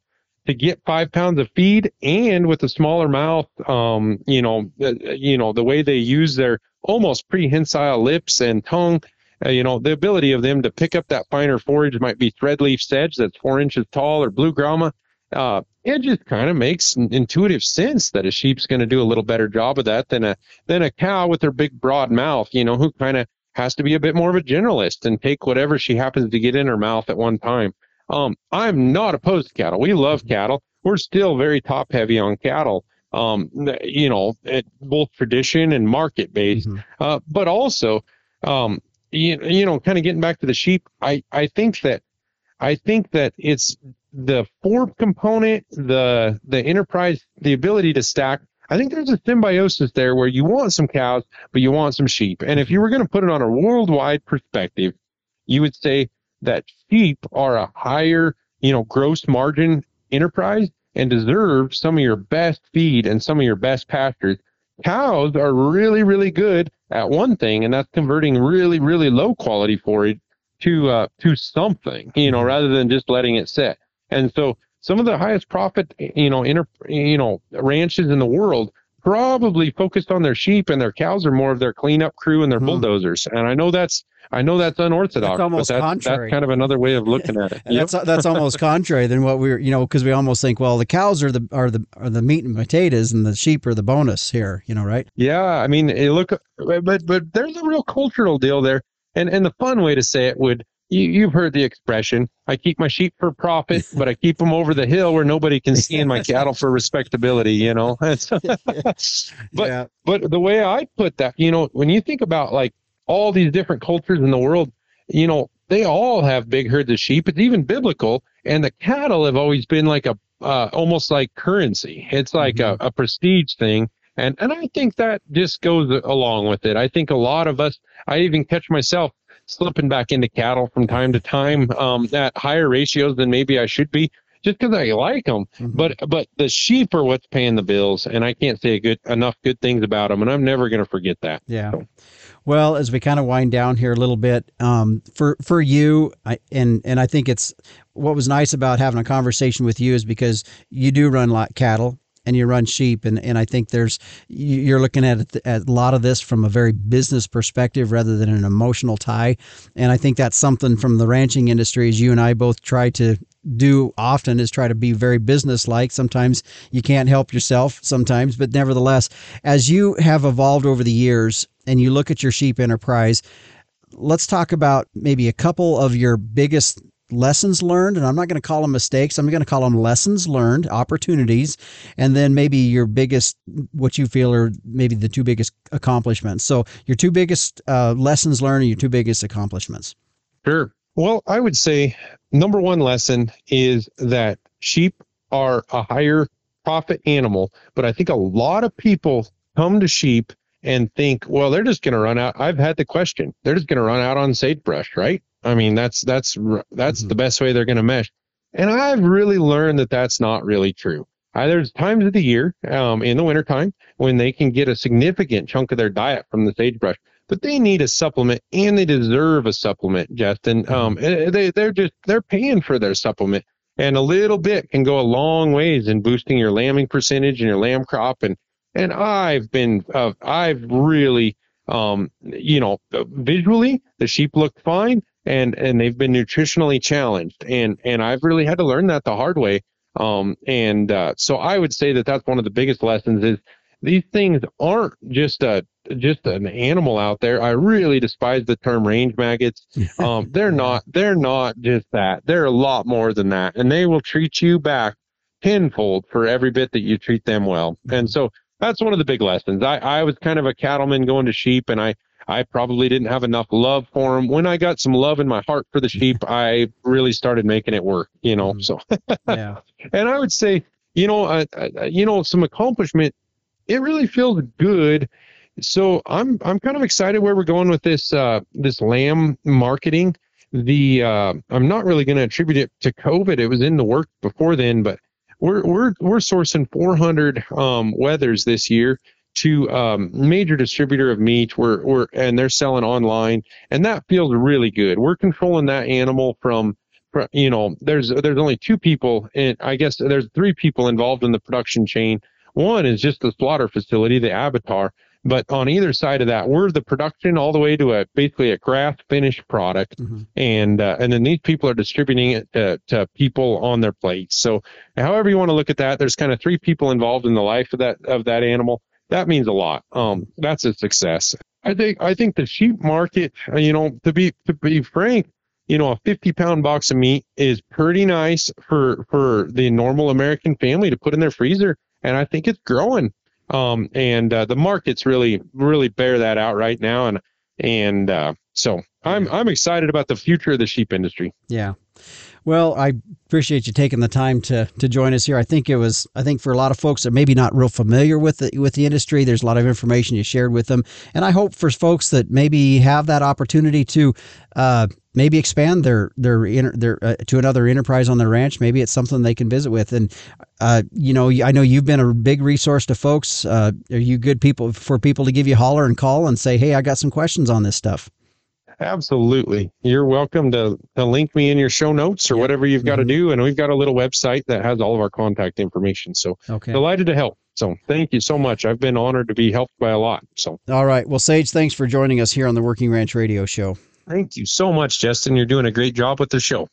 to get five pounds of feed and with a smaller mouth, um, you know, uh, you know, the way they use their almost prehensile lips and tongue, uh, you know, the ability of them to pick up that finer forage might be threadleaf sedge that's four inches tall or blue grama. Uh, it just kind of makes intuitive sense that a sheep's going to do a little better job of that than a than a cow with her big broad mouth, you know, who kind of has to be a bit more of a generalist and take whatever she happens to get in her mouth at one time. Um, I'm not opposed to cattle. We love mm-hmm. cattle. We're still very top heavy on cattle. Um, you know, both tradition and market based, mm-hmm. uh, but also, um, you, you know, kind of getting back to the sheep. I, I think that, I think that it's the forb component, the the enterprise, the ability to stack. I think there's a symbiosis there where you want some cows, but you want some sheep. And if you were going to put it on a worldwide perspective, you would say that sheep are a higher, you know, gross margin enterprise and deserve some of your best feed and some of your best pastures. Cows are really, really good at one thing, and that's converting really, really low quality forage to uh, to something, you know, rather than just letting it sit. And so some of the highest profit, you know, inter, you know, ranches in the world probably focused on their sheep and their cows are more of their cleanup crew and their hmm. bulldozers. And I know that's I know that's unorthodox, that's almost that's, that's kind of another way of looking at it. (laughs) That's that's almost contrary than what we're you know because we almost think well the cows are the are the are the meat and potatoes and the sheep are the bonus here you know right? Yeah, I mean look, but but there's a real cultural deal there, and and the fun way to say it would you, you've heard the expression i keep my sheep for profit (laughs) but i keep them over the hill where nobody can see in my cattle for respectability you know (laughs) (laughs) but yeah. but the way i put that you know when you think about like all these different cultures in the world you know they all have big herds of sheep it's even biblical and the cattle have always been like a uh, almost like currency it's like mm-hmm. a, a prestige thing and and i think that just goes along with it i think a lot of us i even catch myself slipping back into cattle from time to time um, at higher ratios than maybe I should be just because I like them. Mm-hmm. But but the sheep are what's paying the bills, and I can't say good enough good things about them, and I'm never going to forget that. Yeah. Well, as we kind of wind down here a little bit, um, for for you, I, and and I think it's what was nice about having a conversation with you is because you do run like cattle and you run sheep. And, and I think there's you're looking at, at a lot of this from a very business perspective rather than an emotional tie. And I think that's something from the ranching industry as you and I both try to do often is try to be very business like sometimes you can't help yourself sometimes but nevertheless as you have evolved over the years and you look at your sheep enterprise let's talk about maybe a couple of your biggest lessons learned, and I'm not going to call them mistakes. I'm going to call them lessons learned, opportunities, and then maybe your biggest, what you feel are maybe the two biggest accomplishments. So your two biggest uh, lessons learned and your two biggest accomplishments. Sure. Well, I would say number one lesson is that sheep are a higher profit animal, but I think a lot of people come to sheep and think, well, they're just going to run out. I've had the question. They're just going to run out on sagebrush, right? I mean, that's that's that's mm-hmm. the best way they're going to mesh. And I've really learned that that's not really true. Uh, there's times of the year um, in the wintertime when they can get a significant chunk of their diet from the sagebrush, but they need a supplement and they deserve a supplement, Justin. Mm-hmm. Um, eh, they they're just they're paying for their supplement, and a little bit can go a long ways in boosting your lambing percentage and your lamb crop. And and I've been uh, I've really um, you know visually the sheep looked fine and and they've been nutritionally challenged and and I've really had to learn that the hard way um, and uh, so I would say that that's one of the biggest lessons is these things aren't just a just an animal out there. I really despise the term range maggots. (laughs) Um, they're not they're not just that. They're a lot more than that, and they will treat you back tenfold for every bit that you treat them well. And so that's one of the big lessons. I, I was kind of a cattleman going to sheep, and I I probably didn't have enough love for them. When I got some love in my heart for the sheep, (laughs) I really started making it work, you know. Mm-hmm. So, (laughs) yeah. And I would say, you know, uh, uh, you know, some accomplishment. It really feels good. So I'm I'm kind of excited where we're going with this uh, this lamb marketing. The uh, I'm not really going to attribute it to COVID. It was in the work before then, but we're we're we're sourcing 400 um, wethers this year to um, major distributor of meat. We're, we're and they're selling online, and that feels really good. We're controlling that animal from, you know, there's there's only two people, and I guess there's three people involved in the production chain. One is just the slaughter facility, the abattoir, But on either side of that, we're the production all the way to a basically a grass finished product, mm-hmm. and uh, and then these people are distributing it to, to people on their plates. So however you want to look at that, there's kind of three people involved in the life of that of that animal. That means a lot. Um, that's a success. I think I think the sheep market, uh, you know, to be to be frank, you know, a 50 pound box of meat is pretty nice for for the normal American family to put in their freezer, and I think it's growing. Um, and uh, the markets really really bear that out right now, and and uh, so I'm I'm excited about the future of the sheep industry. Yeah. Well, I appreciate you taking the time to to join us here. I think it was I think for a lot of folks that maybe not real familiar with the with the industry, there's a lot of information you shared with them, and I hope for folks that maybe have that opportunity to uh, maybe expand their their their uh, to another enterprise on their ranch. Maybe it's something they can visit with. And uh, you know, I know you've been a big resource to folks. Uh, are you good people for people to give you holler and call and say, "Hey, I got some questions on this stuff." Absolutely. You're welcome to, to link me in your show notes or yep. whatever you've got mm-hmm. to do. And we've got a little website that has all of our contact information. So okay. delighted to help. So thank you so much. I've been honored to be helped by a lot. So all right. Well, Sage, thanks for joining us here on the Working Ranch Radio Show. Thank you so much, Justin. You're doing a great job with the show.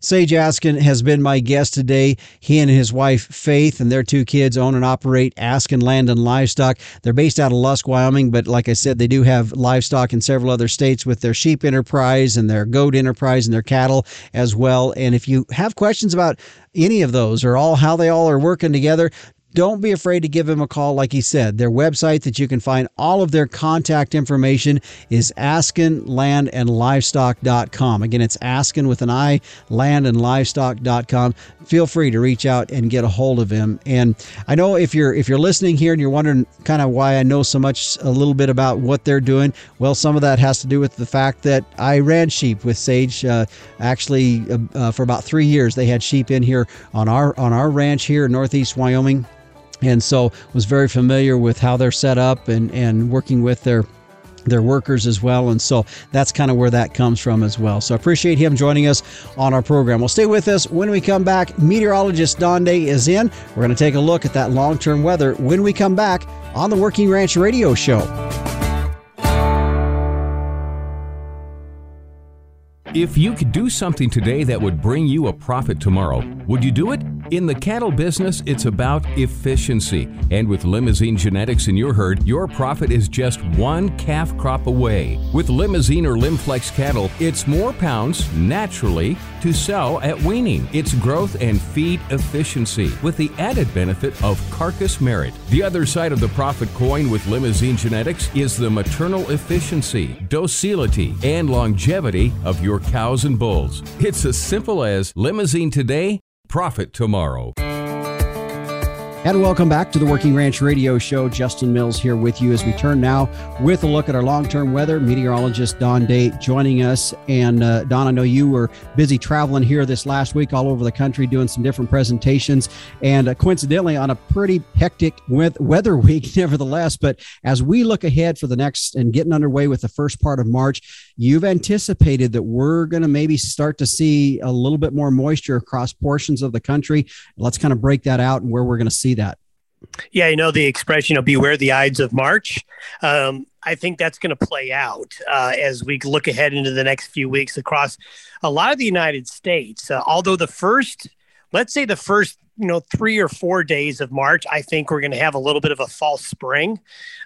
Sage Askin has been my guest today. He and his wife Faith and their two kids own and operate Askin Land and Livestock. They're based out of Lusk, Wyoming, but like I said, they do have livestock in several other states with their sheep enterprise and their goat enterprise and their cattle as well. And if you have questions about any of those or all how they all are working together, don't be afraid to give him a call. Like he said, their website that you can find all of their contact information is askinlandandlivestock.com. Again, it's Askin with an I, landandlivestock.com. Feel free to reach out and get a hold of him. And I know if you're if you're listening here and you're wondering kind of why I know so much a little bit about what they're doing, well, some of that has to do with the fact that I ran sheep with Sage. Uh, actually, uh, uh, for about three years, they had sheep in here on our on our ranch here in Northeast Wyoming and so was very familiar with how they're set up and, and working with their their workers as well. And so that's kind of where that comes from as well. So I appreciate him joining us on our program. Well, stay with us. When we come back, meteorologist Don Day is in. We're going to take a look at that long term weather when we come back on the Working Ranch Radio Show. If you could do something today that would bring you a profit tomorrow, would you do it? In the cattle business, it's about efficiency. And with Limousin genetics in your herd, your profit is just one calf crop away. With Limousin or Limflex cattle, it's more pounds naturally to sell at weaning. It's growth and feed efficiency with the added benefit of carcass merit. The other side of the profit coin with Limousin genetics is the maternal efficiency, docility, and longevity of your cows and bulls. It's as simple as Limousin today, profit tomorrow. And welcome back to the Working Ranch Radio Show. Justin Mills here with you as we turn now with a look at our long term weather. Meteorologist Don Day joining us. And uh, Don, I know you were busy traveling here this last week all over the country doing some different presentations. And uh, coincidentally, on a pretty hectic weather (laughs) week, nevertheless. But as we look ahead for the next and getting underway with the first part of March, you've anticipated that we're going to maybe start to see a little bit more moisture across portions of the country. Let's kind of break that out and where we're going to see see that. Yeah, you know the expression, you know, beware the Ides of March. Um, I think that's going to play out uh, as we look ahead into the next few weeks across a lot of the United States. Uh, although the first, let's say the first, you know, three or four days of March, I think we're going to have a little bit of a false spring.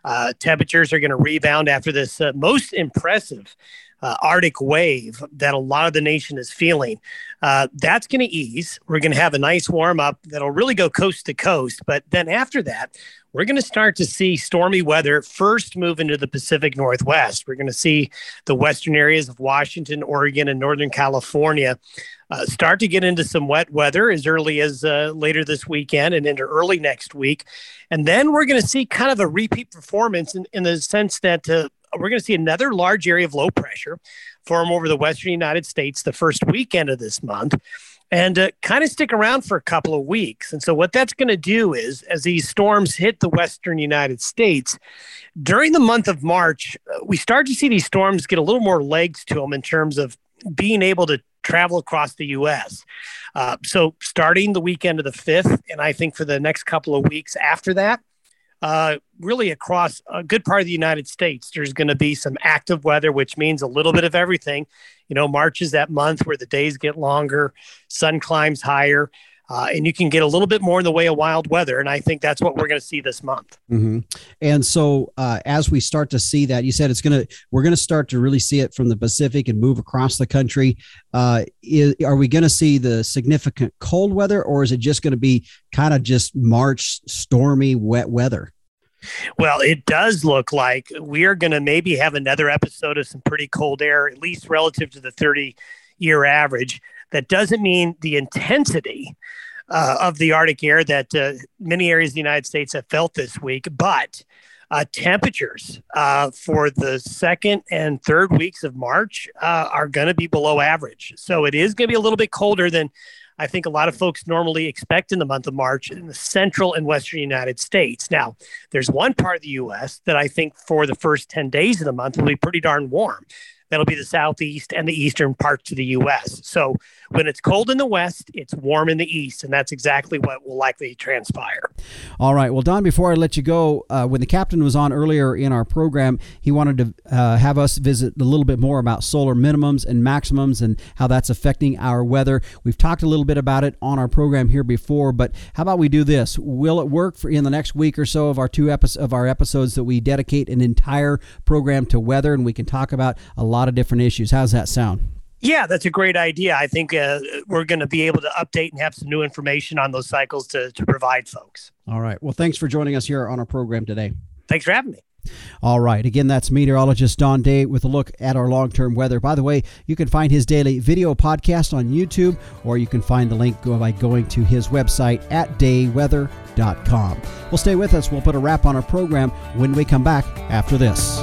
Uh, temperatures are going to rebound after this uh, most impressive uh, Arctic wave that a lot of the nation is feeling. Uh, that's going to ease. We're going to have a nice warm up that'll really go coast to coast. But then after that, we're going to start to see stormy weather first move into the Pacific Northwest. We're going to see the western areas of Washington, Oregon, and Northern California uh, start to get into some wet weather as early as uh, later this weekend and into early next week. And then we're going to see kind of a repeat performance in, in the sense that uh, we're going to see another large area of low pressure form over the western United States the first weekend of this month and uh, kind of stick around for a couple of weeks. And so, what that's going to do is, as these storms hit the western United States during the month of March, uh, we start to see these storms get a little more legs to them in terms of being able to travel across the U.S. Uh, so, starting the weekend of the 5th, and I think for the next couple of weeks after that, uh, really across a good part of the United States, there's going to be some active weather, which means a little bit of everything. You know, March is that month where the days get longer, sun climbs higher. Uh, and you can get a little bit more in the way of wild weather. And I think that's what we're going to see this month. Mm-hmm. And so, uh, as we start to see that, you said it's going to, we're going to start to really see it from the Pacific and move across the country. Uh, is, are we going to see the significant cold weather, or is it just going to be kind of just March stormy, wet weather? Well, it does look like we are going to maybe have another episode of some pretty cold air, at least relative to the 30 year average. That doesn't mean the intensity uh, of the Arctic air that uh, many areas of the United States have felt this week, but uh, temperatures uh, for the second and third weeks of March uh, are going to be below average. So it is going to be a little bit colder than I think a lot of folks normally expect in the month of March in the central and western United States. Now, there's one part of the U.S. that I think for the first 10 days of the month will be pretty darn warm. That'll be the southeast and the eastern parts of the U.S. So when it's cold in the west, it's warm in the east, and that's exactly what will likely transpire. All right. Well, Don, before I let you go, uh, when the captain was on earlier in our program, he wanted to uh, have us visit a little bit more about solar minimums and maximums and how that's affecting our weather. We've talked a little bit about it on our program here before, but how about we do this? Will it work for in the next week or so of our two episodes of our episodes that we dedicate an entire program to weather, and we can talk about a lot lot of different issues. How's that sound? Yeah, that's a great idea. I think uh, we're going to be able to update and have some new information on those cycles to, to provide folks. All right. Well, thanks for joining us here on our program today. Thanks for having me. All right. Again, that's meteorologist Don Day with a look at our long term weather. By the way, you can find his daily video podcast on YouTube, or you can find the link by going to his website at dayweather.com. Well, stay with us. We'll put a wrap on our program when we come back after this.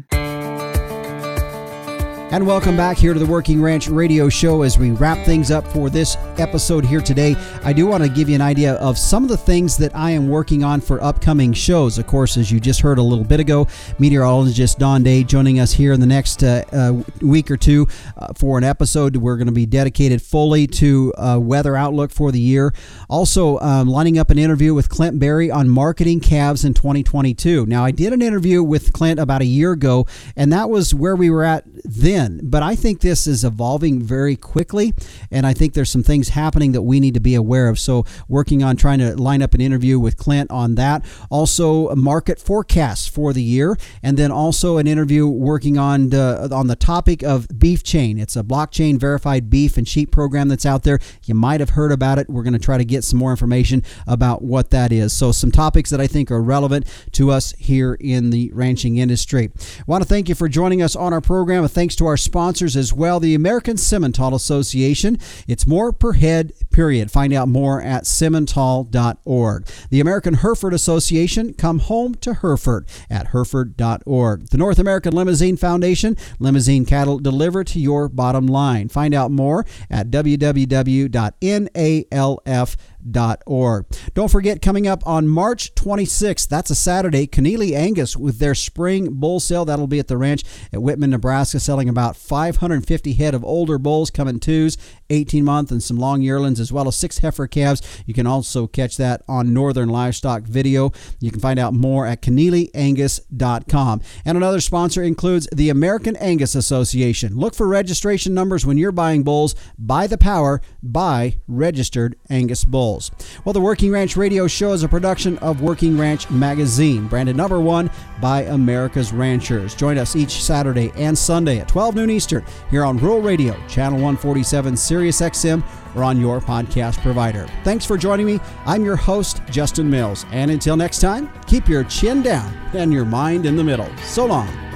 And welcome back here to the Working Ranch Radio Show as we wrap things up for this episode here today. I do want to give you an idea of some of the things that I am working on for upcoming shows. Of course, as you just heard a little bit ago, meteorologist Don Day joining us here in the next uh, uh, week or two uh, for an episode. We're going to be dedicated fully to uh, weather outlook for the year. Also, um, lining up an interview with Clint Berry on marketing calves in 2022. Now, I did an interview with Clint about a year ago, and that was where we were at then in. But I think this is evolving very quickly, and I think there's some things happening that we need to be aware of. So, working on trying to line up an interview with Clint on that. Also, market forecasts for the year, and then also an interview working on the, on the topic of BeefChain. It's a blockchain verified beef and sheep program that's out there. You might have heard about it. We're going to try to get some more information about what that is. So, some topics that I think are relevant to us here in the ranching industry. I want to thank you for joining us on our program. Thanks to our our sponsors as well, the American Simmental Association. It's more per head, period. Find out more at simmental.org. The American Hereford Association, come home to Hereford at hereford.org. The North American Limousin Foundation, Limousin cattle delivered to your bottom line. Find out more at www.nalf.com org. Don't forget, coming up on March 26th, that's a Saturday, Connealy Angus with their spring bull sale. That'll be at the ranch at Whitman, Nebraska, selling about 550 head of older bulls coming twos, 18 month, and some long yearlings, as well as six heifer calves. You can also catch that on Northern Livestock Video. You can find out more at ConnealyAngus.com. And another sponsor includes the American Angus Association. Look for registration numbers when you're buying bulls. Buy the power, buy registered Angus bulls. Well, the Working Ranch Radio Show is a production of Working Ranch Magazine, branded number one by America's Ranchers. Join us each Saturday and Sunday at 12 noon Eastern here on Rural Radio, Channel 147, Sirius XM, or on your podcast provider. Thanks for joining me. I'm your host, Justin Mills. And until next time, keep your chin down and your mind in the middle. So long.